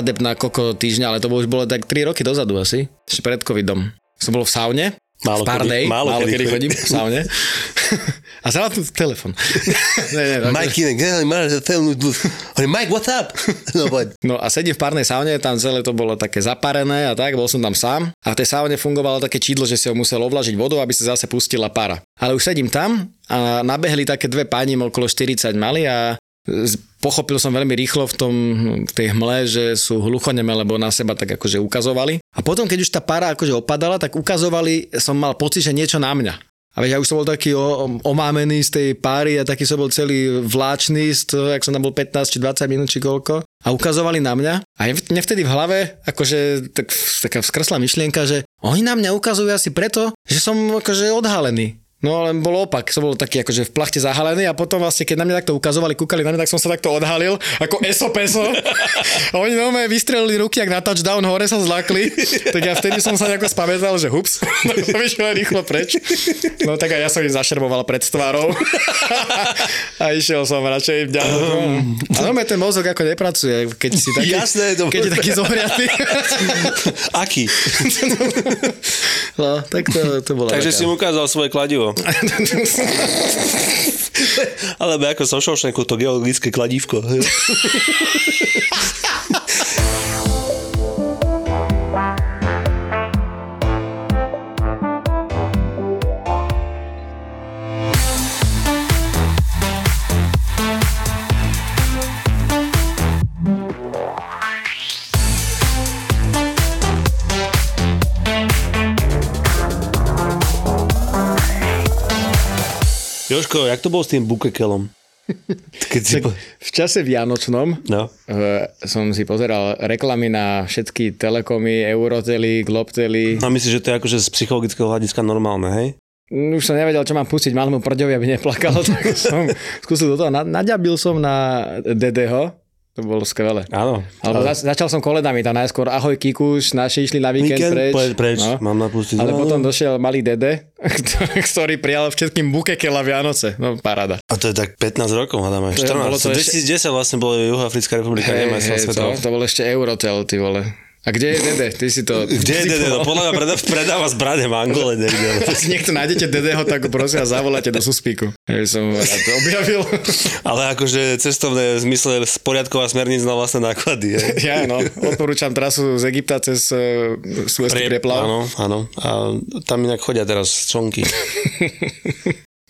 adept na koko týždňa, ale to už bolo tak 3 roky dozadu asi, ešte pred covidom. Som bol v saune, Málo v Pardej, kedy- málo málo, kedy kedy chodím v saune. A zala tu telefon. ne, ne, Mike inak, máš Mike, what's up? No, poď. No a sedím v párnej saune, tam celé to bolo také zaparené a tak, bol som tam sám. A v tej saune fungovalo také čídlo, že si ho musel ovlažiť vodou, aby sa zase pustila para. Ale už sedím tam a nabehli také dve pani, okolo 40 mali a pochopil som veľmi rýchlo v, tom, v tej hmle, že sú hluchoneme, lebo na seba tak akože ukazovali. A potom, keď už tá para akože opadala, tak ukazovali, som mal pocit, že niečo na mňa. A ja už som bol taký o, omámený z tej páry a taký som bol celý vláčný z toho, jak som tam bol 15 či 20 minút či koľko. A ukazovali na mňa. A mne vtedy v hlave akože tak, taká vzkresla myšlienka, že oni na mňa ukazujú asi preto, že som akože odhalený. No len bol opak, som bol taký akože v plachte zahalený a potom vlastne, keď na mňa takto ukazovali, kúkali na mňa, tak som sa takto odhalil, ako eso peso. A oni no vystrelili ruky, ak na touchdown hore sa zlakli. Tak ja vtedy som sa nejako spamätal, že hups, tak som išiel rýchlo preč. No tak aj ja som im zašerboval pred tvárou. A išiel som radšej ďalej. A no, ten mozog ako nepracuje, keď si taký, Jasné, to- keď je taký zohriatý. Aký? No, tak to, to bolo Takže taká- si mu ukázal svoje kladivo. Alebo ako so Shawshanku, to geologické kladívko. Joško, jak to bolo s tým bukekelom? Keď si... po- V čase Vianočnom No. eh, som si pozeral reklamy na všetky telekomy, Eurotely, Globtely. A myslíš, že to je akože z psychologického hľadiska normálne, hej? Mm, Už som nevedel, čo mám pustiť malému prďovi, aby neplakal, tak som skúsil do toho. Na- Naďabil som na DDho, to bolo skvelé. Áno. Alebo Ale- zač- začal som koledami, tam najskôr ahoj Kikuš, naši išli na víkend, Víkend, preč. poď preč, mám napustiť. Ale No. potom došiel malý Dede, ktorý prijal všetkým bukekela Vianoce. No, paráda. A to je tak 15 rokov, hádame. To je- bolo 14. to ešte- 2010 vlastne bolo Juhoafrická republika, hey, hej, to, to bol ešte Eurotel, ty vole. A kde je Dede? Ty si to... Kde je Dede? No, podľa mňa predáva, predáva zbrane v Angole niekde. Ak niekto nájdete Dedeho, tak prosím vás, zavoláte do suspíku. Ja som to objavil. Ale akože cestovné v zmysle poriadková smerníc na vlastné náklady. Je. Ja, no, odporúčam trasu z Egypta cez uh, Suezký preplav. Áno, áno. A tam inak chodia teraz čonky.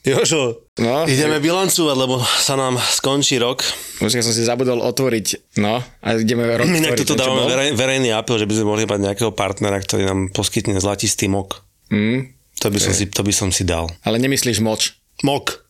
Jožo, No, ideme bilancovať, lebo sa nám skončí rok. Počkaj, som si zabudol otvoriť. No, a ideme rok Inak tvoriť. toto dávame verej, verejný apel, že by sme mohli mať nejakého partnera, ktorý nám poskytne zlatistý mok. Mm, To by, som si, to by som si dal. ale nemyslíš moč. Mok.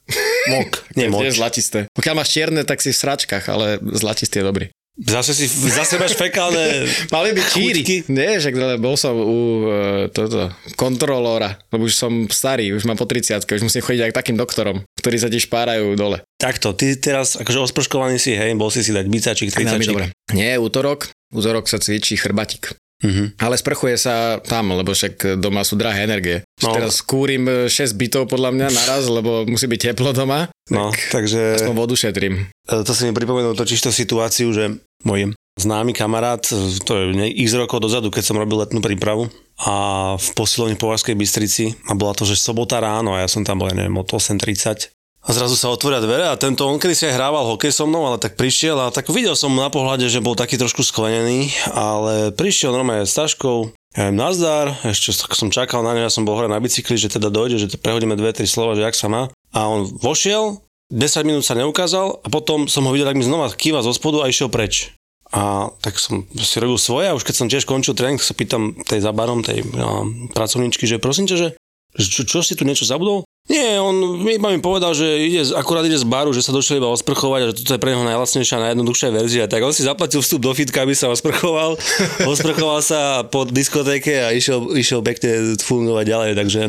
Mok. Nie moč. zlatisté. Pokiaľ máš čierne, tak si v sračkách, ale zlatistý je dobrý. Zase, si, zase máš fekálne Mali by číri. Nie, že ale bol som u uh, toto, kontrolóra, lebo už som starý, už mám po 30 už musím chodiť aj k takým doktorom, ktorí sa ti špárajú dole. Takto, ty teraz akože osprškovaný si, hej, bol si si dať bicačik, Veľmi 30 dobre. Nie, útorok, útorok sa cvičí chrbatik. Uh-huh. Ale sprchuje sa tam, lebo však doma sú drahé energie. No. Teraz kúrim 6 bytov podľa mňa naraz, lebo musí byť teplo doma. No, takže Aspoň vodu šetrím. e, to si mi pripomenul totiž to situáciu, že môj známy kamarát, to je x rokov dozadu, keď som robil letnú prípravu a v posilovni Považskej Bystrici a bola to, že sobota ráno a ja som tam bol, ja neviem, od 8.30 a zrazu sa otvoria dvere a tento, on kedy si aj hrával hokej so mnou, ale tak prišiel a tak videl som na pohľade, že bol taký trošku sklenený, ale prišiel normálne s taškou, ja viem, nazdar, ešte tak som čakal na ňo, ja som bol hore na bicykli, že teda dojde, že prehodíme dve, tri slova, že jak sa má. A on vošiel, 10 minút sa neukázal a potom som ho videl, tak mi znova kýva zo spodu a išiel preč. A tak som si robil svoje a už keď som tiež končil tréning, sa pýtam tej za barom, tej no, pracovničky, že prosím ťa, že čo, čo si tu niečo zabudol? Nie, on iba mi povedal, že ide, akurát ide z baru, že sa došiel iba osprchovať a že toto je pre neho najlacnejšia a najjednoduchšia verzia. Tak on si zaplatil vstup do fitka, aby sa osprchoval, osprchoval sa po diskotéke a išiel, išiel pekne fungovať ďalej, takže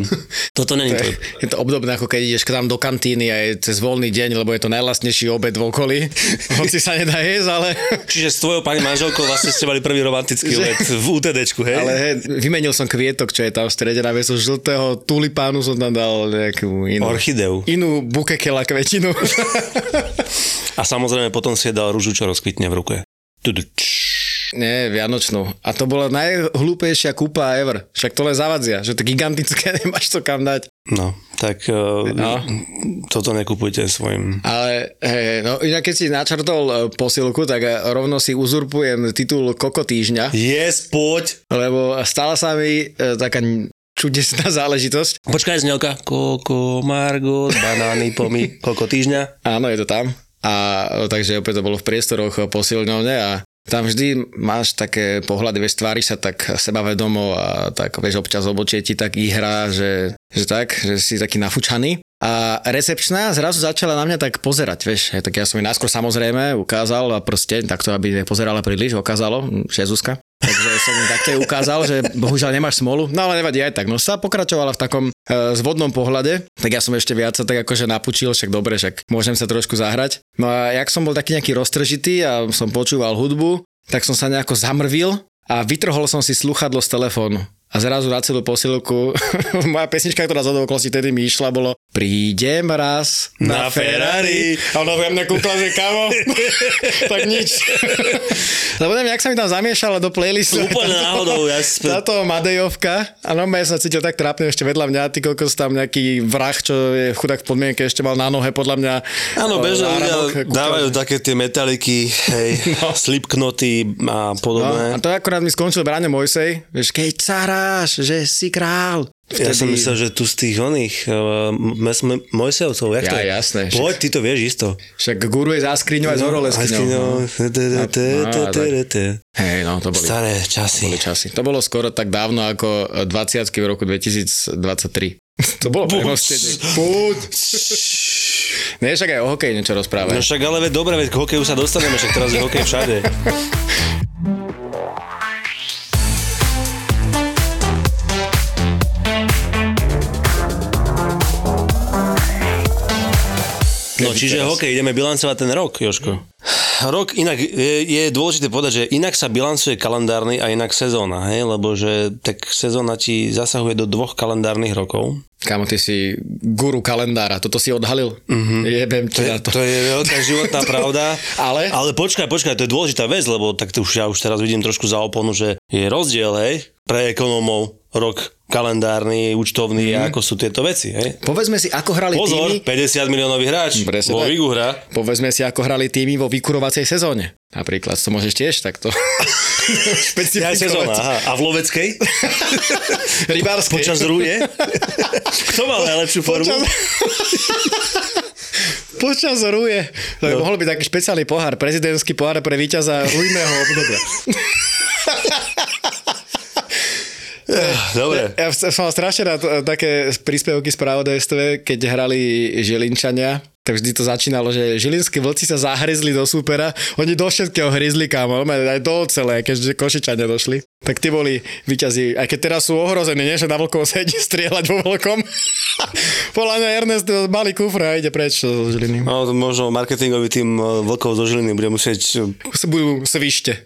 toto není to. Je to obdobné, ako keď ideš k nám do kantíny a je cez voľný deň, lebo je to najlastnejší obed v okolí. Hoci sa nedá jesť, ale... Čiže s tvojou pani manželkou vlastne ste mali prvý romantický obed v UTDčku, hej? Ale hej, vymenil som kvietok, čo je tam v strede, namiesto žltého tulipánu som tam dal nejakú inú, Orchideu. inú bukekela kvetinu. A samozrejme potom si dal rúžu, čo rozkvitne v ruke. Tudu, čš. Nie, Vianočnú. A to bola najhlúpejšia kúpa ever. Však to len zavadzia, že to gigantické nemáš to kam dať. No, tak uh, No. toto nekupujte svojim. Ale hej, no inak keď si načrtol e, posilku, tak e, rovno si uzurpujem titul Koko týždňa, Yes, poď! lebo stala sa mi e, taká čudesná záležitosť. Počkaj, znelka. Koko, Margot, banány, pomy, koľko týždňa? Áno, je to tam. A takže opäť to bolo v priestoroch posilňovne a tam vždy máš také pohľady, vieš, tváriš sa tak sebavedomo a tak, vieš, občas obočie ti tak ihra, že, že tak, že si taký nafúčaný. A recepčná zrazu začala na mňa tak pozerať, vieš, tak ja som jej najskôr samozrejme ukázal a proste takto, aby nepozerala príliš, ukázalo, že Zuzka. Takže som im takto ukázal, že bohužiaľ nemáš smolu, no ale nevadí aj tak. No sa pokračovala v takom e, zvodnom pohľade, tak ja som ešte viac sa tak akože napučil, však dobre, však môžem sa trošku zahrať. No a jak som bol taký nejaký roztržitý a som počúval hudbu, tak som sa nejako zamrvil a vytrhol som si sluchadlo z telefónu. A zrazu na celú posilku, moja pesnička, ktorá za okolností tedy mi išla, bolo Prídem raz Na Ferrari. A ona mňa kúkla, že kamo, tak nič. Lebo neviem, jak sa mi tam zamiešala do playlistu. Úplne náhodou, ja si... Táto Madejovka, a no ja sa cítil tak trápne ešte vedľa mňa, ty kokos tam nejaký vrah, čo je chudák v podmienke, ešte mal na nohe podľa mňa. Áno, o, bežne ľudia dávajú také tie metaliky, hej, no. slipknoty a No, podobné. a to akorát mi skončil Braňo Mojsej, vieš, keď caráš, že si král. Ja som myslel, že tu z tých oných uh, mes, me, Mojsejovcov, jak to Ja, je? jasné, však- Poď, ty to vieš isto. Však guru je za skriňou aj z horoleskňou. no. Hej, no, to boli, Staré boli časy. časy. To bolo skoro tak dávno ako 20 v roku 2023. to bolo premostenie. Púď. Nie, však aj o hokeji niečo No rozprávať. však ale veď dobre, veď k hokeju sa dostaneme, však teraz je hokej všade. No čiže hokej, ideme bilancovať ten rok, Joško. Rok inak, je, je dôležité povedať, že inak sa bilancuje kalendárny a inak sezóna, hej? lebo že tak sezóna ti zasahuje do dvoch kalendárnych rokov. Kamo, ty si guru kalendára, toto si odhalil? Mm-hmm. Jebem ti na to. To je veľká životná pravda. Ale? Ale počkaj, počkaj, to je dôležitá vec, lebo tak to už ja už teraz vidím trošku za oponu, že je rozdiel, hej, pre ekonómov rok kalendárny, účtovný, mm. ako sú tieto veci, hej. Povedzme si, ako hrali Pozor, týmy. 50 miliónový hráč, Presne vo. Vigu hrá. Povedzme si, ako hrali týmy vo vykurovacej sezóne. Napríklad, to môžeš tiež takto Ja sezóna, aha. A v loveckej? Rybárskej. Počas rúje? Kto mal najlepšiu formu? Počas... Počas ruje. To by No. mohol byť taký špeciálny pohár, prezidentský pohár pre víťaza rujného obdobia. Dobre. Ja som mal strašne rád eh, také príspevky z pravodajstve, keď hrali Žilinčania, tak vždy to začínalo, že žilinské vlci sa zahryzli do supera, oni do všetkého hryzli kámo, aj do ocele, keďže Košičania došli. Tak tí boli vyťazí, aj keď teraz sú ohrození, nie, že na vlkom sa ide strieľať vo veľkom. Podľa mňa Ernest malý kufr a ide preč zo Žiliny. No, to možno marketingový tým eh, Vlkov zo Žiliny bude musieť... Budú svište.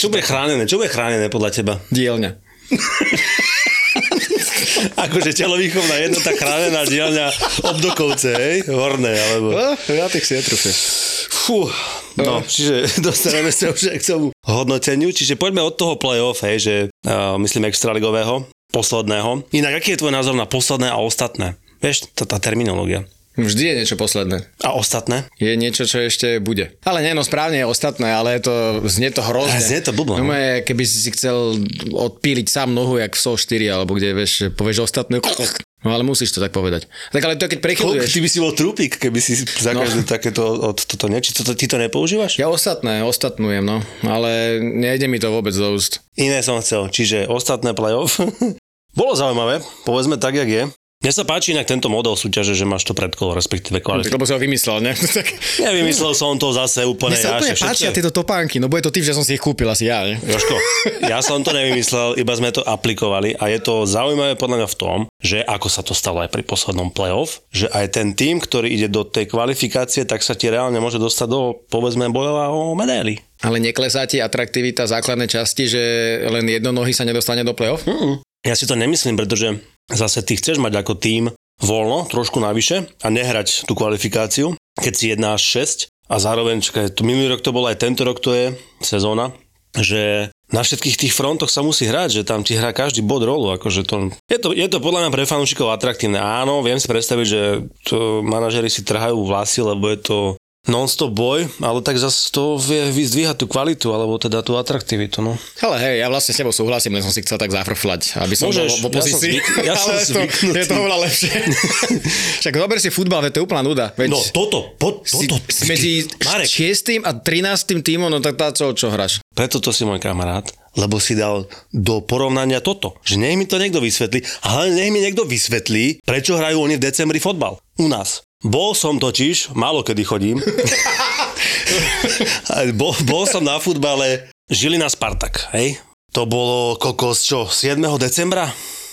Čo bude chránené? Čo bude chránené podľa teba? Dielňa. Akože telovýchovná jednota chránená dielňa obdokovce, hej? Horné, alebo... No, ja tých si netrúfim. Fú, no, čiže dostaneme sa už k tomu hodnoteniu. Čiže poďme od toho play-off, hej, že uh, myslím extraligového, posledného. Inak, aký je tvoj názor na posledné a ostatné? Vieš, tá, tá terminológia. Vždy je niečo posledné. A ostatné? je niečo, čo ešte bude. Ale nie, no správne je ostatné, ale je to, znie to hrozne. Ale znie to blbo, no. No, je, keby si chcel odpíliť sám nohu, jak v SO 4, alebo kde, vieš, povieš ostatné, no ale musíš to tak povedať. Tak ale to keď prechyluješ. ty by si bol trúpik, keby si za No. každé takéto od toto nie? Či to, ty to nepoužívaš? Ja ostatné, ostatnujem, no. Ale nejde mi to vôbec do úst. Iné som chcel, čiže ostatné playoff. Bolo zaujímavé, povedzme tak, jak je. Mne sa páči inak tento model súťaže, že máš to predkolo, respektíve kvalitu. Lebo si ho vymyslel, ne? tak... Nevymyslel som to zase úplne Mne sa úplne ja, páčia tieto topánky, no bude to tým, že som si ich kúpil asi ja, ne? Joško, ja som to nevymyslel, iba sme to aplikovali a je to zaujímavé podľa mňa v tom, že ako sa to stalo aj pri poslednom playoff, že aj ten tým, ktorý ide do tej kvalifikácie, tak sa ti reálne môže dostať do, povedzme, bojová o medaily. Ale neklesá ti atraktivita základnej časti, že len jedno nohy sa nedostane do play-off? Mm-mm. Ja si to nemyslím, pretože zase ty chceš mať ako tým voľno, trošku navyše a nehrať tú kvalifikáciu, keď si 1 až 6 a zároveň, čakaj, to minulý rok to bol aj tento rok to je sezóna, že na všetkých tých frontoch sa musí hrať, že tam ti hrá každý bod rolu. Akože to, je, to, je to podľa mňa pre fanúšikov atraktívne. Áno, viem si predstaviť, že to manažery si trhajú vlasy, lebo je to non-stop boj, ale tak zase to vie vyzdvíhať tú kvalitu, alebo teda tú atraktivitu, no. Ale hej, ja vlastne s tebou súhlasím, len som si chcel tak zafrflať, aby som Môžeš, bol v opozícii. ja som, zvyk, ja som to, je to oveľa lepšie. Však zober si futbal, veď to je úplná nuda. Veď No toto, po, toto. si medzi Marek. 6. a 13. tímom, no tak tá čo, čo hráš? Preto to si môj kamarát, lebo si dal do porovnania toto, že nech mi to niekto vysvetlí, ale nech mi niekto vysvetlí, prečo hrajú oni v decembri fotbal. U nás. Bol som totiž, málo kedy chodím, bol, bol som na futbale Žilina Spartak, hej? To bolo kokos, čo, 7. decembra?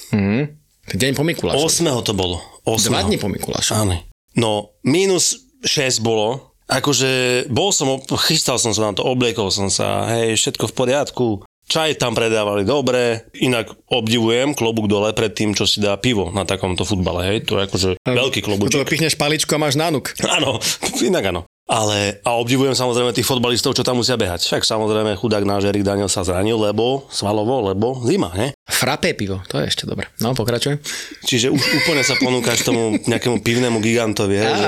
Mhm. Deň po Mikulášovi. 8. to bolo. 8. Dva dní po Mikulášovi. Áno. No, minus 6 bolo. Akože bol som, chystal som sa na to, obliekol som sa, hej, všetko v poriadku. Čaj tam predávali dobre, inak obdivujem klobúk dole pred tým, čo si dá pivo na takomto futbale, hej, to je akože veľký To klobúčik. pichneš paličku a máš nánuk. Áno, inak áno. Ale a obdivujem samozrejme tých fotbalistov, čo tam musia behať. Však samozrejme chudák náš Erik Daniel sa zranil, lebo svalovo, lebo zima, ne? Frappé pivo, to je ešte dobre. No, pokračuj. Čiže už úplne sa ponúkaš tomu nejakému pivnému gigantovi, hej, že.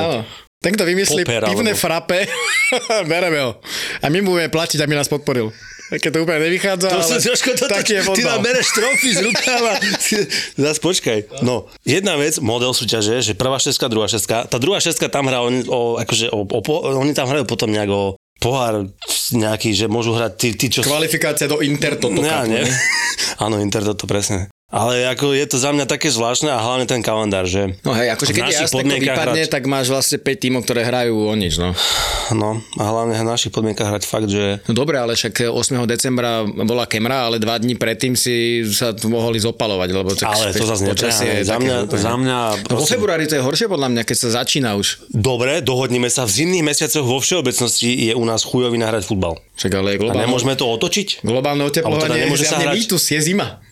Ten, kto vymyslí Popper, pivné alebo- frappe, bereme ho. A my mu budeme platiť, aby nás podporil. Keď to úplne nevychádza, To ale som Jožko, to, taký je ty nám bereš trofy z rukáva. Zas počkaj. No, jedna vec, model súťaže, že prvá šestka, druhá šestka. Tá druhá šestka tam hrá on, o, akože o, o, oni tam hrajú potom nejak o pohár nejaký, že môžu hrať tí, tí čo... Kvalifikácia do Intertoto. ja, ne? ne? Áno, Inter toto presne. Ale ako je to za mňa také zvláštne a hlavne ten kalendár, že No hej, akože keď je podmienkach vypadne, hrať- tak máš vlastne 5 tímov, ktoré hrajú o nič, no. no a hlavne v našich podmienkach hrať fakt, že No dobre, ale však 8. decembra bola Kemra, ale dva dní predtým si sa mohli zopalovať, lebo tak ale to zase netreba. Za také mňa, úplne- za mňa No vo proste- februári to je horšie podľa mňa, keď sa začína už. Dobre, dohodnime sa, v zimných mesiacoch vo všeobecnosti je u nás chujovina hrať futbal. Však ale je A globálne, nemôžeme to otočiť? globálne Ale teda oteplovanie nemôže je sa hrať- je zima.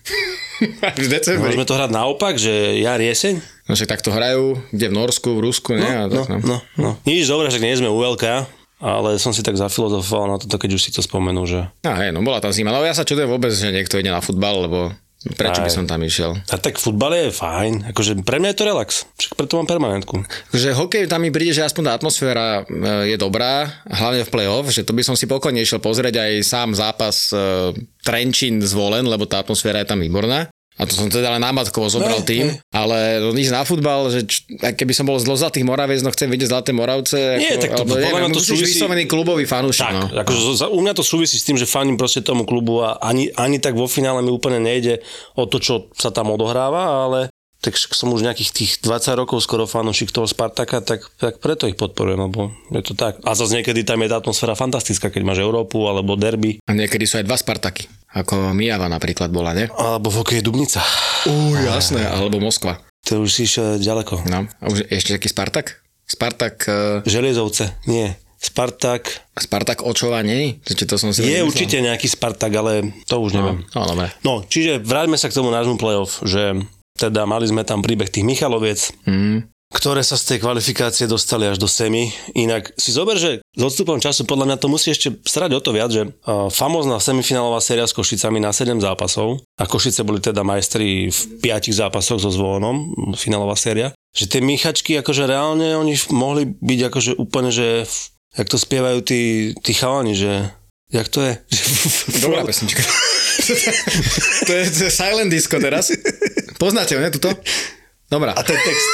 v decembri. Môžeme to hrať naopak, že jar, jeseň? No však takto hrajú, kde v Norsku, v Rusku, nie? A No, tak, no. no, no. Nič dobré, však nie sme u veľká, ale som si tak zafilozofoval na toto, keď už si to spomenul, že... No hej, no bola tam zima. No ja sa čudujem vôbec, že niekto ide na futbal, lebo prečo by Aj. som tam išiel? A tak futbal je fajn, akože pre mňa je to relax, však preto mám permanentku. Že hokej tam mi príde, že aspoň tá atmosféra e, je dobrá, hlavne v play-off, že to by som si pokojne išiel pozrieť aj sám zápas e, Trenčín zvolen, lebo tá atmosféra je tam výborná. A to som teda len námatkovo zobral No, tým, hej. ale no, ísť na futbal, že č- keby som bol z Zlatých Moraviec, no chcem vidieť Zlaté Moravce. Nie, tak to alebo neviem, to musíš súvisí- vyslovený klubový fanúšik. Tak, No. akože u mňa to súvisí s tým, že faním proste tomu klubu a ani, ani tak vo finále mi úplne nejde o to, čo sa tam odohráva, ale tak som už nejakých tých 20 rokov skoro fanúšik toho Spartaka, tak, tak preto ich podporujem, lebo je to tak. A zase niekedy tam je tá atmosféra fantastická, keď máš Európu alebo derby, A niekedy sú aj dva Spartaky, ako Mijava napríklad bola, ne? alebo v hokeji Dubnica. Uj, jasné, alebo Moskva. To už si išiel ďaleko. No, a už ešte taký Spartak? Spartak, e, Želiezovce, nie. Spartak. Spartak Očova nie? Či to som si Je určite nejaký Spartak, ale to už neviem. No, dobre. No, čiže vráťme sa k tomu nášmu playoff, že teda mali sme tam príbeh tých Michaloviec, Mm. Ktoré sa z tej kvalifikácie dostali až do semi. Inak si zober, že s odstupom času podľa mňa to musí ešte strať o to viac, že uh, famózna semifinálová séria s Košicami na 7 zápasov a Košice boli teda majstri v 5 zápasoch so Zvonom, finálová séria, že tie Michačky akože reálne oni mohli byť akože úplne, že jak to spievajú tí, tí chalani, že jak to je? Dobrá pesnička. to, je, to je silent disco teraz. Poznáte ho, ne, tuto? Dobrá. A ten text.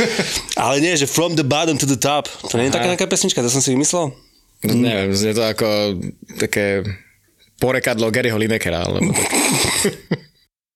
Ale nie, že from the bottom to the top. To nie je taká nejaká pesnička, to som si vymyslel. No, neviem, znie to ako také porekadlo Garyho Linekera. Alebo...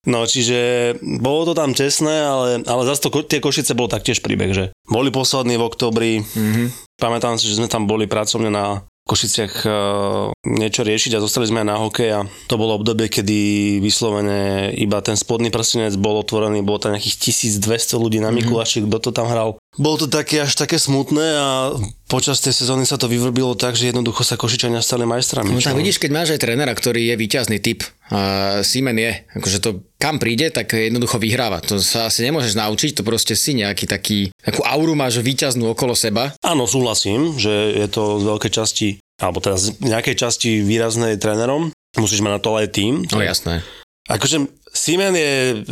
No, čiže bolo to tam čestné, ale, ale zase to, tie Košice bol taktiež príbeh, že boli poslední v oktobri, mm-hmm. pamätám si, že sme tam boli pracovne na Košiciach uh, niečo riešiť a zostali sme aj na hokej a to bolo obdobie, kedy vyslovene iba ten spodný prstenec bol otvorený, bolo tam nejakých 1200 ľudí na mhm. Mikuláši, mm-hmm. kto to tam hral. Bolo to také až také smutné a počas tej sezóny sa to vyvrbilo tak, že jednoducho sa Košičania stali majstrami. No tak vidíš, keď máš aj trénera, ktorý je výťazný typ, a Simen je, akože to kam príde, tak jednoducho vyhráva. To sa asi nemôžeš naučiť, to proste si nejaký taký, takú auru máš výťaznú okolo seba. Áno, súhlasím, že je to z veľkej časti, alebo teda z nejakej časti výraznej trénerom. Musíš mať na to aj tým. No jasné. Akože Simen je,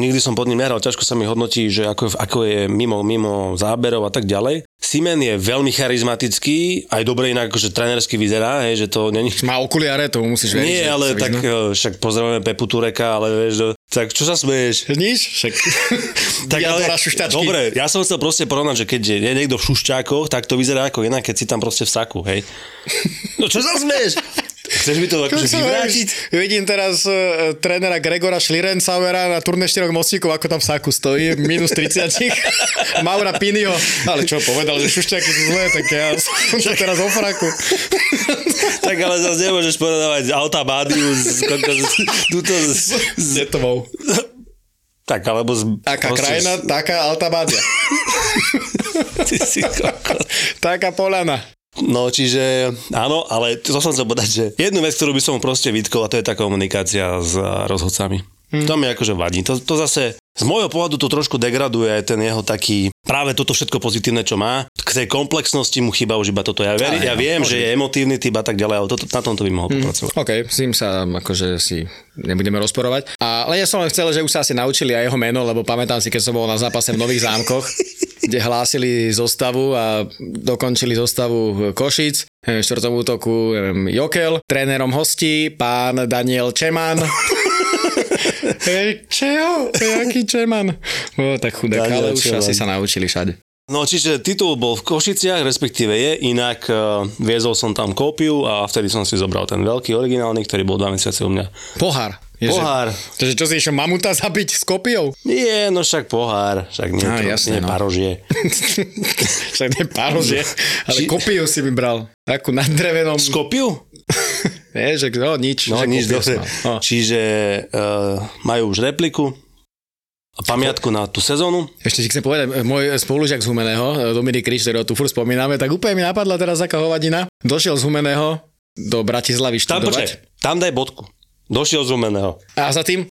nikdy som pod ním nehral, ťažko sa mi hodnotí, že ako, ako je mimo, mimo záberov a tak ďalej. Simen je veľmi charizmatický, aj dobre inak akože trénersky vyzerá, hej, že to není... Má okuliare, to musíš veriť. Nie, ale tak no? však pozdravujeme Pepu Tureka, ale vieš, tak čo sa smeješ? Nič, však... tak ale, dobre, ja som chcel proste porovnať, že keď je niekto v šušťákoch, tak to vyzerá ako inak, keď si tam proste v saku, hej. No čo sa smeješ? Chceš mi to akože vyvrátiť? Vidím teraz uh, trénera Gregora Schlierencauera na turné 4 mostíkov, ako tam saku stojí, minus 30. Maura Pinio. Ale čo, povedal, že šušťaky sú zlé, tak ja som teraz o fraku. tak ale zase nemôžeš povedávať auta Bádiu z, túto z, z, z, tak, alebo z... Taká proste... krajina, taká Alta Bádia. Ty si Taká polana. No čiže áno, ale to som chcel povedať, že jednu vec, ktorú by som proste vytkol, a to je tá komunikácia s rozhodcami. Hmm. To mi akože vadí. To, to zase z môjho pohľadu to trošku degraduje aj ten jeho taký, práve toto všetko pozitívne, čo má. K tej komplexnosti mu chýba už iba toto. Ja, veri, ja viem, že je emotívny typ a tak ďalej, ale toto, na tomto by mohol hmm. popracovať. OK, s tým sa akože si nebudeme rozporovať. Ale ja som len chcel, že už sa asi naučili aj jeho meno, lebo pamätám si, keď som bol na zápase v Nových zámkoch, kde hlásili zostavu a dokončili zostavu Košic. V štvrtom útoku neviem, Jokel, trénerom hostí pán Daniel Čeman. Hej, čeho? Jaký Čeman? O, tak chudák, ale už Čeman. asi sa naučili všade. No čiže titul bol v Košiciach, respektíve je, inak uh, viezol som tam kópiu a vtedy som si zobral ten veľký originálny, ktorý bol dva mesiace u mňa. Pohár. Je, pohár. Takže čo si išiel mamuta zabiť s kopiou? Nie, no však pohár, však nie, Á, jasne, nie no. parožie. však nie parožie, ale Či... kopiu si mi bral. Takú na drevenom. S kopiu? Nie, že no, nič. No, že nič, no. Čiže uh, majú už repliku, pamiatku na tú sezónu. Ešte ti chcem povedať, môj spolužiak z Humeného, Dominik Krič, ktorého tu furt spomíname, tak úplne mi napadla teraz taká hovadina. Došiel z Humeného do Bratislavy študovať. Tam, počkaj, tam daj bodku. Došiel z Rumeného. A za tým?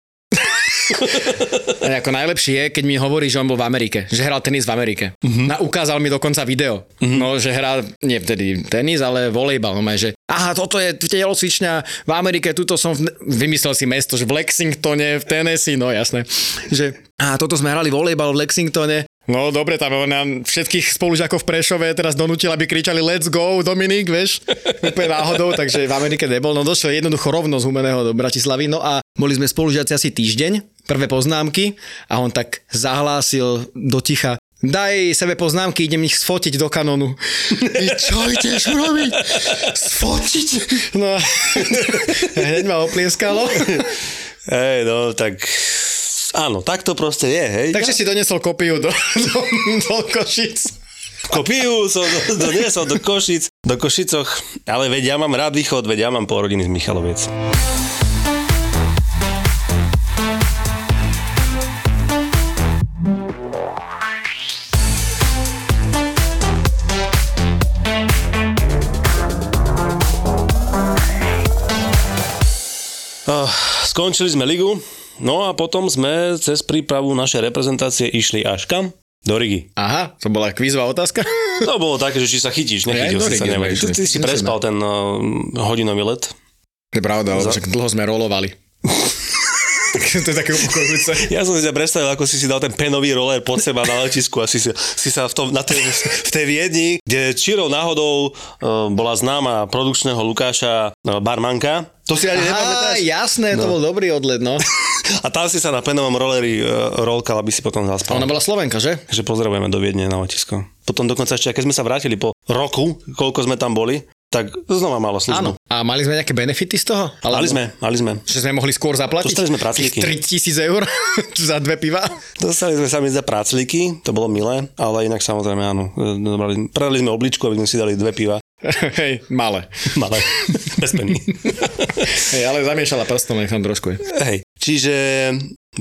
ako najlepšie je, keď mi hovorí, že on bol v Amerike, že hral tenis v Amerike. Uh-huh. Na, ukázal mi dokonca video, uh-huh. no, že hral, nie vtedy tenis, ale volejbal, no, že aha, toto je telocvičňa v Amerike, tuto som, v, vymyslel si mesto, že v Lexingtone, v Tennessee, no jasné, že a toto sme hrali volejbal v Lexingtone No dobre, tam nám všetkých spolužiakov v Prešove teraz donútil, aby kričali let's go Dominik, vieš, úplne náhodou, takže v Amerike nebol. No došiel jednoducho rovno z Humeného do Bratislavy, no a boli sme spolužiaci asi týždeň, prvé poznámky a on tak zahlásil do ticha, daj sebe poznámky, idem ich sfotiť do kanonu. Čo ideš robiť? Sfotiť? No, hneď ma oplieskalo. Hej, no, tak Áno, tak to proste je, hej. Takže ja... si donesol kopiu do, do, do Košic. Kopiu som doniesol do Košic, do Košicoch, ale veď ja mám rád východ, veď ja mám pol rodiny z Michaloviec. Oh, skončili sme ligu, No a potom sme cez prípravu našej reprezentácie išli až kam? Do Rigi. Aha, to bola kvízová otázka? To bolo také, že či sa chytíš, nechytil si sa, neviem. Ty, ty si prespal ten uh, hodinový let. To je pravda, ale však dlho sme rolovali. to je také upokojujúce. Ja som si ťa predstavil, ako si si dal ten penový roller pod seba na letisku a si, si, si sa v, tom, na tej, v tej Viedni, kde čirou náhodou uh, bola známa produkčného Lukáša uh, barmanka. To si ani nepamätáš? jasné, no. to bol dobrý odlet, no. A tam si sa na penovom rolleri uh, rolkal, aby si potom zaspal. Ona bola Slovenka, že? Takže pozdravujeme do Viedne na letisko. Potom dokonca ešte, keď sme sa vrátili po roku, koľko sme tam boli, tak znova malo Áno. službu. A mali sme nejaké benefity z toho? Mali sme, mali sme. Že sme mohli skôr zaplatiť? Dostali sme praclíky. Tých 3000 eur za dve piva? Dostali sme sami za prácliky, to bolo milé, ale inak samozrejme áno. Dobrali, predali sme obličku, aby sme si dali dve piva. Hej, malé. Malé, bez. Hej, ale zamiešala prstom, nech tam trošku. Hej, čiže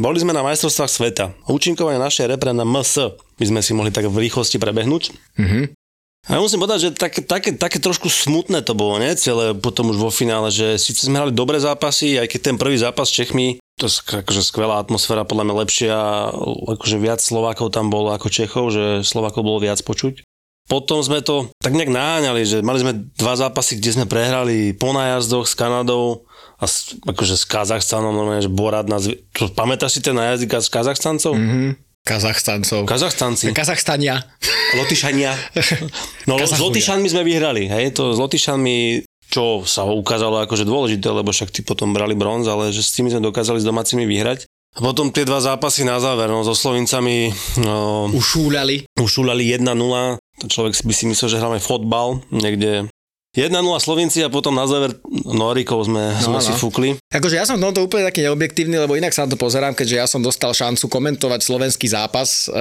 boli sme na majstrovstvách sveta. Účinkovanie našej repre na MS by sme si mohli tak v rýchlosti prebehnúť. Mhm. A ja musím povedať, že také, také, také trošku smutné to bolo, nie? Celé potom už vo finále, že síce sme hrali dobré zápasy, aj keď ten prvý zápas s Čechmi, to je akože skvelá atmosféra, podľa mňa lepšia, akože viac Slovákov tam bolo ako Čechov, že Slovákov bolo viac počuť. Potom sme to tak nejak naháňali, že mali sme dva zápasy, kde sme prehrali po nájazdoch s Kanadou a s, akože s Kazachstanom, normálne, že Borad nás... Pamätáš si ten nájazdík s Kazachstancov? Mm. Mhm. Kazachstancov. Kazachstanci. Kazachstania. Lotyšania. No s. Lotyšanmi sme vyhrali, hej, to s Lotyšanmi čo sa ukázalo akože dôležité, lebo však tí potom brali bronz, ale že s tými sme dokázali s domácimi vyhrať. A potom tie dva zápasy na záver, no, so Slovincami no, Ušúľali. ušúľali 1-0, to človek by si myslel, že hráme fotbal, niekde 1-0 Slovinci a potom na záver Norikov sme, no, sme no. si fúkli. Akože ja som v tomto úplne taký neobjektívny, lebo inak sa na to pozerám, keďže ja som dostal šancu komentovať slovenský zápas, e,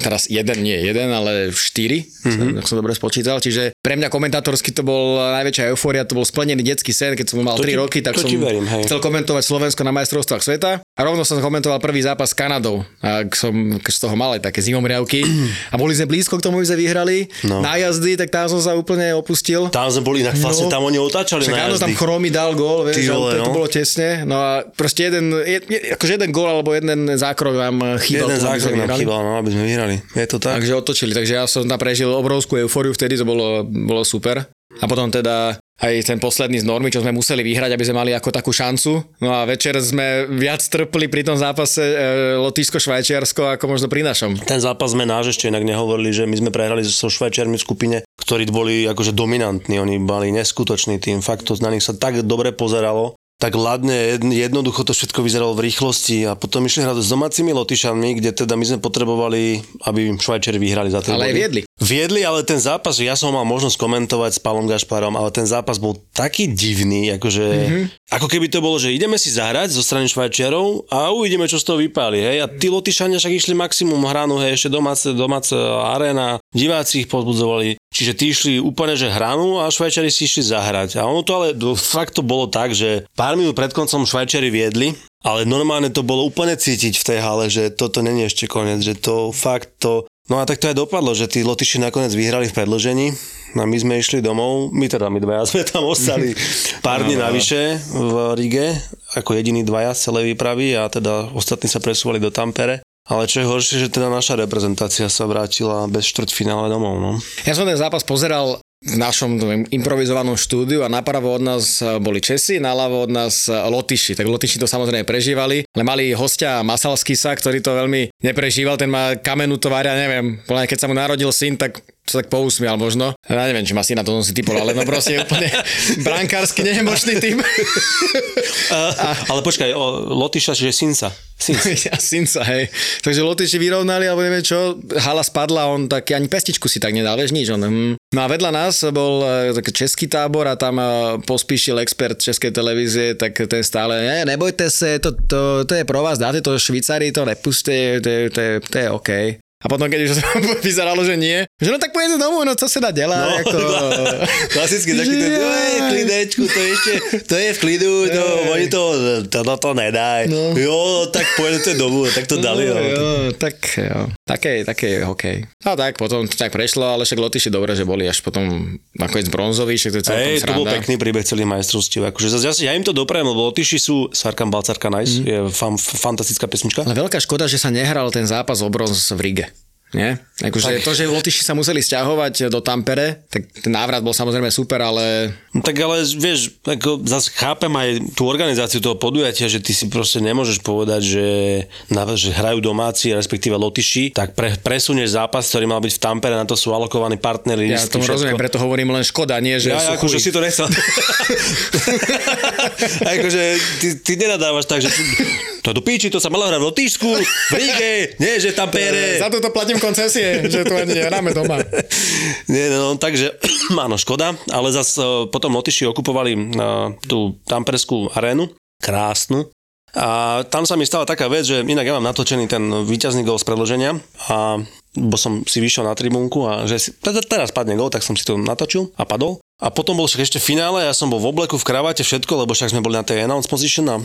teraz jeden, nie jeden, ale štyri, mm-hmm. ak som dobre spočítal, čiže pre mňa komentátorsky to bol najväčšia eufória, to bol splnený detský sen, keď som mal To 3 ti- roky, tak som verím, hej. chcel komentovať Slovensko na majstrovstvách sveta a rovno som komentoval prvý zápas s Kanadou, a som z toho mal aj také zimomriavky a boli sme blízko k tomu, sme vyhrali, No. na jazdy, tak tam som sa úplne opustil. Tam sme boli, inak vlastne No. tam oni otáčali Však na áno, tam. Chromy dal gól, vieš, Ty vole, úplne to no. bolo tesne. No a proste jeden, je, akože jeden gól alebo jeden zákrok nám chýbal. Jeden zákrok nám chýbal, no, aby sme vyhrali. Je to tak? Takže otočili, takže ja som tam prežil obrovskú eufóriu, vtedy to bolo, bolo super. A potom teda aj ten posledný z normy, čo sme museli vyhrať, aby sme mali ako takú šancu. No a večer sme viac trpli pri tom zápase e, Lotyšsko-Švajčiarsko ako možno pri našom. Ten zápas sme náš ešte inak nehovorili, že my sme prehrali so Švajčiarmi v skupine, ktorí boli akože dominantní, oni mali neskutočný tým, fakt to na nich sa tak dobre pozeralo, tak ladne, jed- jednoducho to všetko vyzeralo v rýchlosti a potom išli hrať s domácimi Lotyšanmi, kde teda my sme potrebovali, aby Švajčiari vyhrali za tie Ale aj body. viedli. Viedli, ale ten zápas, ja som mal možnosť komentovať s Palom Gašparom, ale ten zápas bol taký divný, akože, mm-hmm. ako keby to bolo, že ideme si zahrať zo strany Švajčiarov a uvidíme, čo z toho vypáli, hej. A tí Lotyšania však išli maximum hranu, hej, ešte domáce, domáce arena, diváci ich podbudzovali. Čiže tí išli úplne, že hranu a Švajčiari si išli zahrať. A ono to ale fakt to bolo tak, že pár minút pred koncom Švajčiari viedli, ale normálne to bolo úplne cítiť v tej hale, že toto není ešte koniec, že to fakt to No a tak to aj dopadlo, že tí Lotyši nakoniec vyhrali v predlžení a my sme išli domov, my teda my dvaja sme tam ostali pár dní navyše v Rige, ako jediní dvaja z celej výpravy a teda ostatní sa presúvali do Tampere. Ale čo je horšie, že teda naša reprezentácia sa vrátila bez štvrťfinále domov. No. Ja som ten zápas pozeral v našom improvizovanom štúdiu a napravo od nás boli Česi, naľavo od nás Lotyši. Tak Lotyši to samozrejme prežívali, ale mali hostia Masalskisa, ktorý to veľmi neprežíval, ten má kamenú továria, neviem, podľa mňa, keď sa mu narodil syn, tak sa tak pousmial možno. Ja neviem, či má syna, to som si typol, ale no proste úplne brankársky nemočný tým. A, ale počkaj, o, Lotyša, že Sinsa. Sins. ja synca, hej. Takže Lotyši vyrovnali, alebo neviem čo, hala spadla, on tak ani pestičku si tak nedal, vieš, nič. On, hm. No a vedľa nás bol e, taký český tábor a tam e, pospíšil expert českej televízie, tak ten stále, ne, nebojte sa, to, to, to je pro vás, dáte to Švýcari, to nepustite, to, to, je- to je OK. A potom, keď už vyzeralo, že nie, že no tak pojede domov, no co sa dá delať, No, ako... Klasicky taký ten. "Ej, klidečku, to je ešte, to je v klidu, to, Ej. oni to, to, to, to nedaj. No. Jo, tak pojedete domů, tak to dali. No, jo. jo, tak jo. Také, také hokej. A tak potom to tak prešlo, ale však Lotyši dobre, že boli až potom nakoniec bronzoví, však to je celkom Hej, to bol pekný príbeh celých majstrovstiev. Akože zase, ja im to doprejem, lebo Lotyši sú Sarkam Balcarka Nice, mm. je fan, fantastická pesnička. Ale veľká škoda, že sa nehral ten zápas o bronz v Rige. Nie? Akože to, že Lotyši sa museli stiahovať do Tampere, tak ten návrat bol samozrejme super, ale No Tak ale vieš, ako zase chápem aj tú organizáciu toho podujatia, že ty si proste nemôžeš povedať, že, na, že hrajú domáci, respektíve Lotyši, tak pre, presunieš zápas, ktorý mal byť v Tampere, na to sú alokovaní partnery. ja tomu rozumiem, preto hovorím len škoda, nie, že Ja, ja akože si to nechcel. akože ty, ty nenadávaš tak, že to, To do píči, to sa malo hrať v Lotyšsku, v Ríge, nie, že tam pere. Za to to platím koncesie, že tu ani nehráme doma. Nie, no, takže áno, škoda, ale zase potom Lotyši okupovali uh, tú tamperskú arénu, krásnu, a tam sa mi stala taká vec, že inak ja mám natočený ten víťazný gol z predloženia a bo som si vyšiel na tribúnku a že si, teraz padne gol, tak som si to natočil a padol. A potom bol však ešte finále, ja som bol v obleku, v kravate, všetko, lebo však sme boli na tej announce position a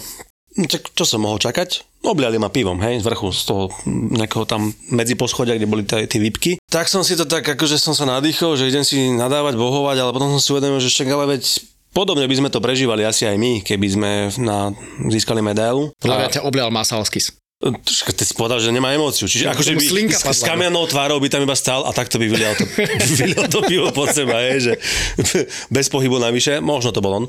no, čo som mohol čakať? Obliali ma pivom, hej, z vrchu, z toho nejakého tam medzi poschodia, kde boli tie výpky. Tak som si to tak, akože som sa nadýchol, že idem si nadávať, bohovať, ale potom som si uvedomil, že však ale veď Podobne by sme to prežívali asi aj my, keby sme na, získali medailu. Podľa mňa ťa oblial Masalskis. Ty si povedal, že nemá emóciu. Čiže akože by s, s kamennou tvárou by tam iba stál a takto by vylial to, vylial to pivo pod seba, je, že bez pohybu navyše, možno to bol on.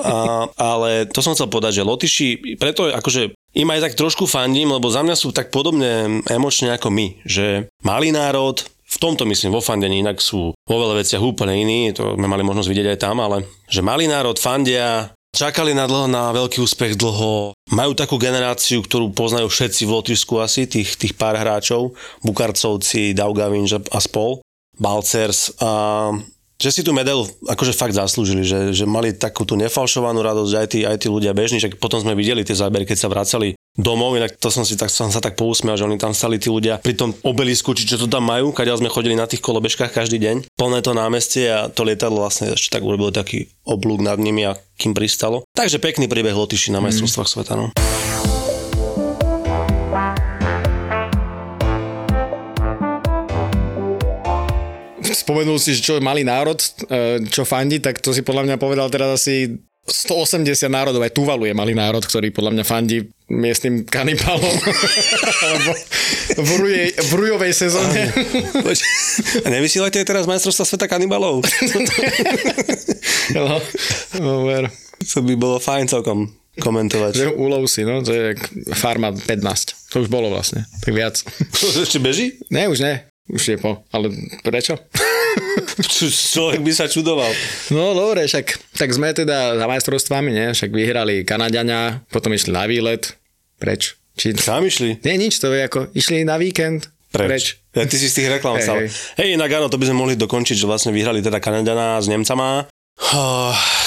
A, ale to som chcel povedať, že Lotyši, preto akože im aj tak trošku fandím, lebo za mňa sú tak podobne emočne ako my, že malý národ, v tomto myslím vo fandení, inak sú vo veľa veciach úplne iní, to sme mali možnosť vidieť aj tam, ale že malý národ fandia, čakali na, dlho, na veľký úspech dlho, majú takú generáciu, ktorú poznajú všetci v Lotyšsku asi, tých, tých pár hráčov, Bukarcovci, Daugavinž a spol, Balcers a že si tú medailu akože fakt zaslúžili, že, že mali takú tú nefalšovanú radosť aj tí, aj tí ľudia bežní, že potom sme videli tie zábery, keď sa vracali domov, inak to som si tak, som sa tak pousmial, že oni tam stali tí ľudia pri tom obelisku, či čo to tam majú, kadeľ sme chodili na tých kolobežkách každý deň, plné to námestie a to lietadlo vlastne ešte tak urobilo taký oblúk nad nimi a kým pristalo. Takže pekný príbeh Lotyši na majstrovstvách mm. sveta. No. Spomenul si, že čo je malý národ, e, čo fandí, tak to si podľa mňa povedal teraz asi 180 národov, aj Tuvalu je malý národ, ktorý podľa mňa fandí miestnym kanibálom v, ruje, v rujovej sezóne. A teraz majstrovstva sveta kanibálov? no, no, ver. To by bolo fajn celkom komentovať. Že úlov si, no, to je farma 15. To už bolo vlastne, tak viac. To ešte beží? Ne, už ne. Už je po. Ale prečo? Človek by sa čudoval. No dobre, však tak sme teda za majstrovstvami, nie? Však vyhrali Kanadiania, potom išli na výlet. Preč? Či... Sám išli? Nie, nič, to je ako, išli na víkend. Preč? Preč. Ja, ty si z tých reklam stal. Hej, inak áno, to by sme mohli dokončiť, že vlastne vyhrali teda Kanadiana s Nemcama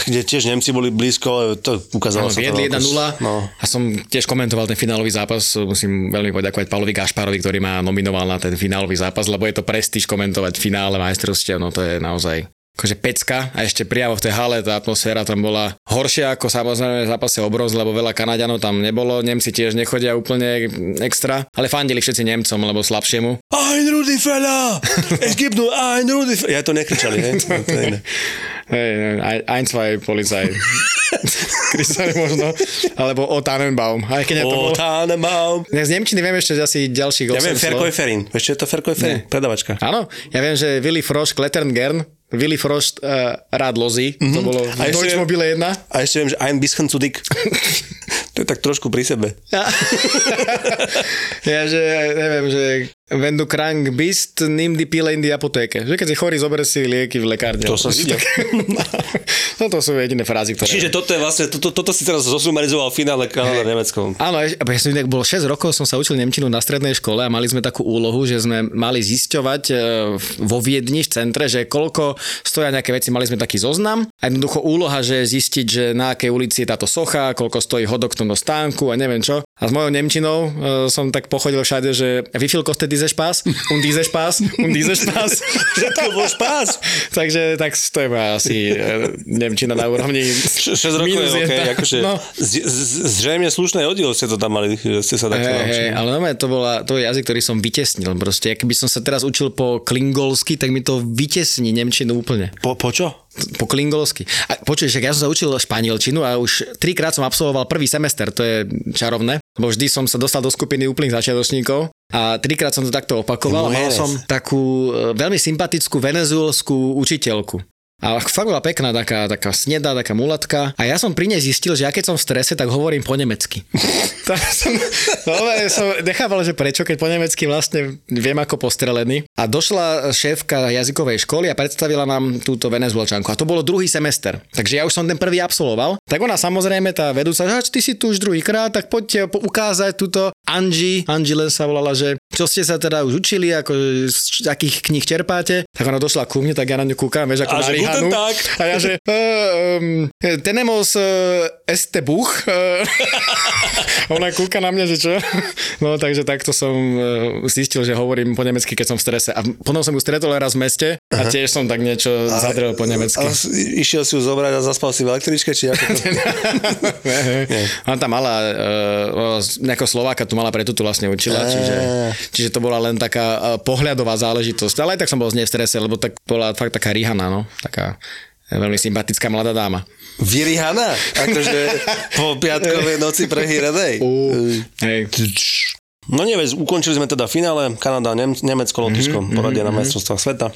kde tiež Nemci boli blízko, to ukázalo no, sa. Viedli 1-0 no. a som tiež komentoval ten finálový zápas, musím veľmi poďakovať Pavlovi Gašparovi, ktorý ma nominoval na ten finálový zápas, lebo je to prestíž komentovať finále majstrovstiev, no to je naozaj akože pecka a ešte priamo v tej hale tá atmosféra tam bola horšia ako samozrejme v zápase obroz, lebo veľa Kanaďanov tam nebolo, Nemci tiež nechodia úplne extra, ale fandili všetci Nemcom, lebo slabšiemu. Ein Rudi Fella! Es gibt nur ein Rudi! Ja to nekričali, hej? to, to Hej, ein, zwei Polizei. Kristiani možno, alebo o Tannenbaum. Aj keď o Tannenbaum. Ja z Nemčiny viem ešte asi ďalších Ja viem, Ferkoeferin. Vieš, čo je to Ferkoeferin? Predavačka. Áno, ja viem, že Willy Frosch, Klettern Gern, Willy Frost uh, rád lozí, mm-hmm. to mhm. bolo v Deutsche Mobile 1. A ešte viem, že ein bisschen zu dick. to je tak trošku pri sebe. ja, že neviem, že Wenn du krank bist, nimm die Pille in die Apotheke. Že keď si chorý, zober si lieky v lekárne. To som videl. no to sú jediné frázy, ktoré... Čiže toto je vlastne, toto, toto si teraz zosumarizoval v finále Kanada Nemeckom. Áno, ja som inak bol 6 rokov, som sa učil Nemčinu na strednej škole a mali sme takú úlohu, že sme mali zisťovať e, vo Viedni v centre, že koľko stoja nejaké veci. Mali sme taký zoznam a jednoducho úloha, že zistiť, že na akej ulici je táto socha, koľko stojí hodok do stánku a neviem čo. A s mojou Nemčinou uh, som tak pochodil všade, že wie viel kostet diese Spaß? Und diese Spaß? Und diese Spaß? Všetko bol špás. Takže tak to je asi uh, Nemčina na úrovni 6 rokov je okay, akože no. z, z, zrejme slušné oddiel ste to tam mali, ste sa takto hey, hey, ale no, to, bola, to je jazyk, ktorý som vytesnil. Proste, keby som sa teraz učil po klingolsky, tak mi to vytesní Nemčinu úplne. Po, po čo? Po klingolsky. A počuješ, ja som sa učil španielčinu a už trikrát som absolvoval prvý semester, to je čarovné, lebo vždy som sa dostal do skupiny úplných začiatočníkov a trikrát som to takto opakoval mal som takú e, veľmi sympatickú venezuelskú učiteľku. A fakt bola pekná, taká, taká sneda, taká mulatka. A ja som pri nej zistil, že ja keď som v strese, tak hovorím po nemecky. tak som, no, som nechával, že prečo, keď po nemecky vlastne viem ako postrelený. A došla šéfka jazykovej školy a predstavila nám túto venezuelčanku. A to bolo druhý semester. Takže ja už som ten prvý absolvoval. Tak ona samozrejme, tá vedúca, že ty si tu už druhýkrát, tak poďte ukázať túto Angie, Angie len sa volala, že čo ste sa teda už učili, ako z akých kníh čerpáte, tak ona došla ku mne, tak ja na ňu kúkam, vieš, ako a na Rihanu. A ja že, uh, um, tenemos uh, este buch. Uh, ona kúka na mňa, že čo? No takže takto som uh, zistil, že hovorím po nemecky, keď som v strese. A potom som ju stretol raz v meste a tiež som tak niečo a, zadrel po nemecky. A, išiel si ju zobrať a zaspal si v električke, či ako to? Ona tam mala, uh, nejakého Slováka tu mala, preto tu vlastne učila, čiže, čiže to bola len taká pohľadová záležitosť. Ale aj tak som bol z nej v strese, lebo tak bola fakt taká Rihana, no. Taká veľmi sympatická mladá dáma. Vyrihana? Akože po piatkovej noci prehýranej? Uh, hej. No nevieš, ukončili sme teda finále, Kanada, Nem- Nemecko, Lotyšsko, mm-hmm, poradia mm-hmm. na majstrovstvách sveta.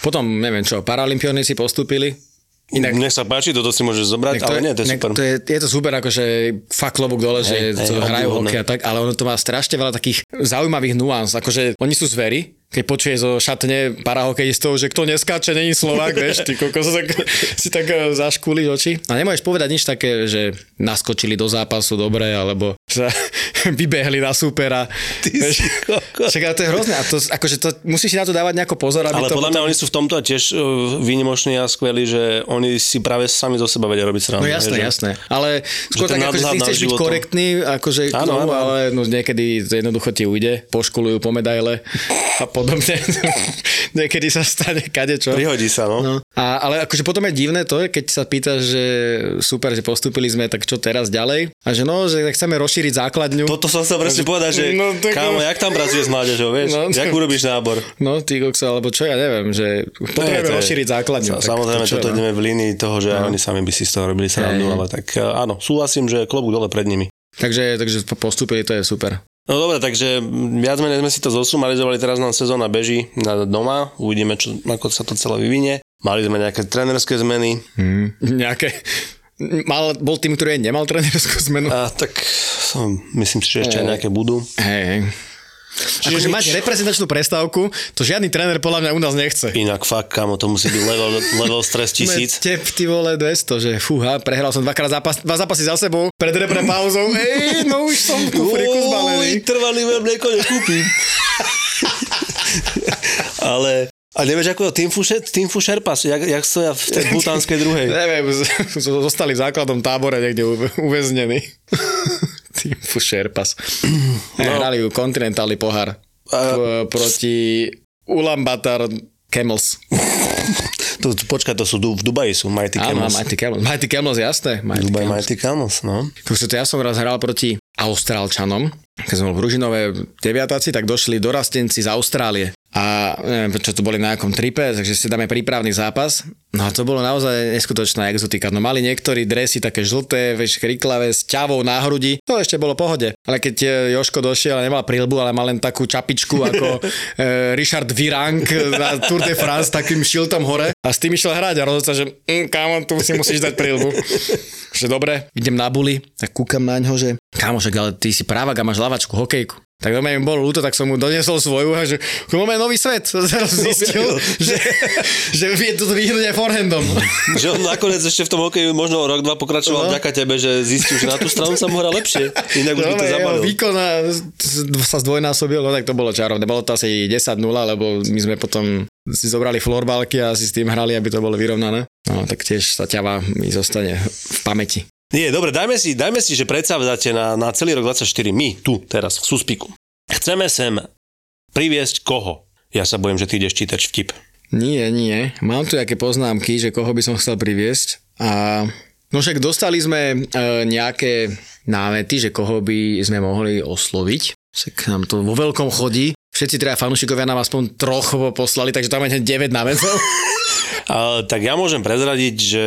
Potom, neviem čo, paralympionici postupili, Inak, Nech sa páči, toto si môžeš zobrať, to ale nie, to je super. To je, je to super, akože fakt klobúk dole, hey, že hey, hrajú hokej a tak, ale ono to má strašne veľa takých zaujímavých nuans, akože oni sú zvery, keď počuje zo šatne parahokejistov, že kto neskáče, není Slovák, vieš, ty kokos, tak, si tak eh, zaškúliš oči. A nemôžeš povedať nič také, že naskočili do zápasu dobre, alebo sa vybehli na supera. Ty vieš, Však, ale to je hrozné. A to, akože to, musíš si na to dávať nejako pozor. Aby ale to podľa mňa oni sú v tomto tiež uh, výnimoční a skvelí, že oni si práve sami zo seba vedia robiť srandu. No jasné, že? jasné. Ale skôr tak, akože ty chceš byť korektný, akože áno, áno. ale no, niekedy jednoducho ti ujde, poškolujú po medaile a po podobne. Niekedy sa stane kadečo. Prihodí sa, no. no. A, ale akože potom je divné to, keď sa pýtaš, že super, že postúpili sme, tak čo teraz ďalej? A že no, že chceme rozšíriť základňu. Toto som sa presne povedať, že no, tak... kámo, jak tam pracuje s mládežou, vieš? No, jak urobíš nábor? No, ty kokso, alebo čo, ja neviem, že potrebujeme rozšíriť základňu. Sa, samozrejme, to toto no? ideme v línii toho, že no. oni sami by si z toho robili srandu, ale tak áno, súhlasím, že klobúk dole pred nimi. Takže, takže postúpili, to je super. No dobre, takže viac menej sme si to zosumarizovali, teraz nám sezóna beží na doma, uvidíme, čo, ako sa to celé vyvinie. Mali sme nejaké trenerské zmeny. Hmm, nejaké... Mal, bol tým, ktorý nemal trenerskú zmenu? A, tak som, myslím si, že ešte aj nejaké budú. Hej, Čiže akože mať reprezentačnú prestávku, to žiadny tréner podľa mňa u nás nechce. Inak fakt, kamo, to musí byť level, level stres tisíc. Tep, ty vole, 200, že fúha, prehral som dvakrát zápas, dva zápasy za sebou, pred repre pauzou, ej, no už som v kufriku zbalený. trvalý mlieko nekúpim. Ale a nevieš, ako Team Fusher, Team Fusherpas, jak, jak stoja v tej butánskej druhej? Neviem, zostali v základnom tábore niekde uväznení. Team Sherpas. No. Hrali ju kontinentálny pohár uh, proti Ulaanbaatar Camels. to, počkaj, to sú v Dubaji sú Mighty Camels. Áno, Mighty Camels. Mighty Camels, jasné. Mighty Dubai Camels. Mighty Camels, no. To ja som raz hral proti Austrálčanom, keď som bol v Ružinové deviatáci, tak došli dorastenci z Austrálie a neviem, čo to boli na nejakom tripe, takže si dáme prípravný zápas. No a to bolo naozaj neskutočná exotika. No mali niektorí dresy také žlté, vieš, kriklavé, s ťavou na hrudi. To ešte bolo pohode. Ale keď Joško došiel nemal prílbu, ale mal len takú čapičku ako e, Richard Virang na Tour de France takým šiltom hore a s tým išiel hrať a rozhodol sa, že mm, kámo, tu si musíš dať prílbu. že dobre, idem na buli, tak kúkam na ňo, že kámo, ale ty si právak a máš lavačku, hokejku. Tak do mi bolo ľúto, tak som mu doniesol svoju a že máme nový svet. Zrazu zistil, že, že vie to vyhnúť aj forehandom. Že on nakoniec ešte v tom hokeji možno rok, dva pokračoval no. vďaka tebe, že zistil, že na tú stranu sa mu hrá lepšie. Inak už no, by to zabalil. Výkon sa zdvojnásobil, no tak to bolo čarovné. Bolo to asi 10-0, lebo my sme potom si zobrali florbalky a si s tým hrali, aby to bolo vyrovnané. No tak tiež sa ťava mi zostane v pamäti. Nie, dobre, dajme si, dajme si že predsavzáte na, na celý rok 24, my tu teraz v Suspiku. Chceme sem priviesť koho? Ja sa bojím, že ty ideš čítať vtip. Nie, nie. Mám tu nejaké poznámky, že koho by som chcel priviesť. A no však dostali sme e, nejaké námety, že koho by sme mohli osloviť. Však nám to vo veľkom chodí. Všetci teda fanúšikovia nám aspoň troch poslali, takže tam máme 9 námetov. A, tak ja môžem prezradiť, že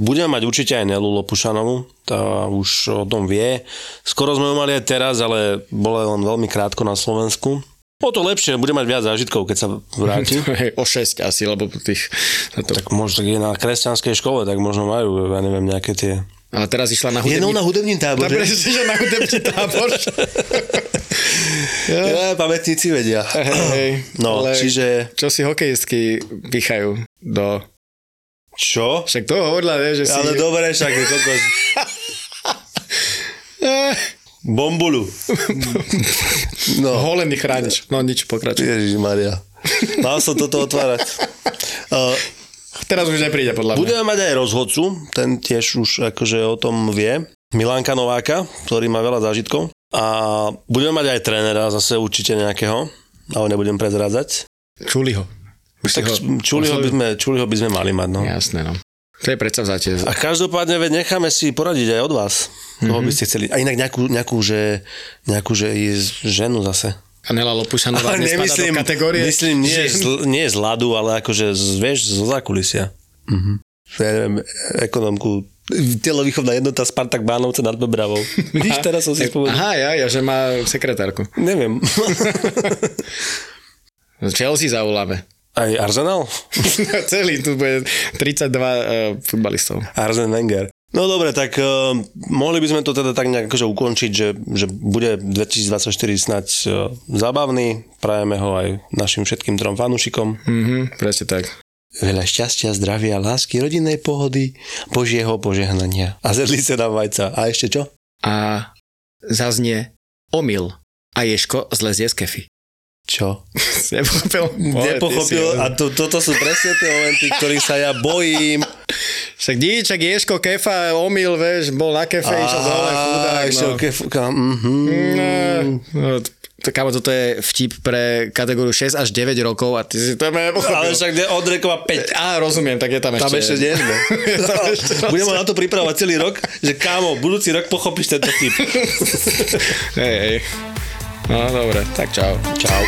budeme mať určite aj Nelu Lopušanovu, tá už o tom vie. Skoro sme ju mali aj teraz, ale bola len veľmi krátko na Slovensku. O to lepšie, bude mať viac zážitkov, keď sa vráti. Hej, o 6 asi, lebo tých... To... tak možno, je na kresťanskej škole, tak možno majú, ja neviem, nejaké tie... Ale teraz išla na Je hudebný... no na hudebním tábore. Dobre, že na hudebný tábor. Ja, pamätníci vedia. Hej, No, ale čiže... Čo si hokejistky pichajú do... Čo? Však to hovorila, vieš, že si... Ale dobre, však je kokos. Bombulu. No, Holený chránič. No nič, pokračuj. Ježiš Maria. Mal som toto otvárať. Uh, Teraz už nepríde, podľa mňa. budeme mať aj rozhodcu, ten tiež už akože o tom vie. Milánka Nováka, ktorý má veľa zážitkov. A budeme mať aj trénera zase určite nejakého, ale nebudem prezrádzať. Čuli ho. Si Tak čuli ho, by sme, čuli ho by sme mali mať, no. Jasné, no. To je predsa vzatie. A každopádne veď necháme si poradiť aj od vás. Koho by ste chceli. A inak nejakú, nejakú, že, nejakú, že ženu zase. Anela Lopušanová Ale nespadá do kategórie. myslím nie, z, nie z ľadu, ale akože z, vieš, zo zákulisia. Mhm. Ja neviem, ekonomku telovýchovná jednota Spartak Bánovce nad Bebravou. Vidíš, teraz som si spomenul. Aha, ja, ja, že má sekretárku. Neviem. Chelsea zavoláme. Aj Arsenal? Celý, tu bude 32 uh, futbalistov. Arsen Wenger. No dobre, tak uh, mohli by sme to teda tak nejak akože ukončiť, že, že bude 2024 snať uh, zábavný. Prajeme ho aj našim všetkým trom fanúšikom. Mhm, presne tak. Veľa šťastia, zdravia, lásky, rodinnej pohody, Božieho požehnania. A zedlice na vajca. A ešte čo? A zaznie omyl a Ješko zlezie z kefy. Čo? Nepochopil? Nepochopil a to, toto sú presne tie momenty, ktorých sa ja bojím. Však díček Ješko kefa, omyl, vieš, bol na kefe, išiel dole, chudák, no. kefka, mhm. No, no, to, kámo, toto je vtip pre kategóriu 6 až 9 rokov a ty si to nepochopil. Ale však od Rekova 5. Á, rozumiem, tak je tam ešte... Tam ešte nie sme. Ešte Budeme na to pripravovať celý rok, že kámo, budúci rok pochopíš tento typ. Hej, hej. No, dobre, tak čau. Čau.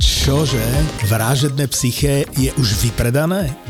Čože? Vražedné psyché je už vypredané?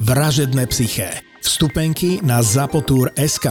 Vražedné psyché. Vstupenky na Zapotur SK.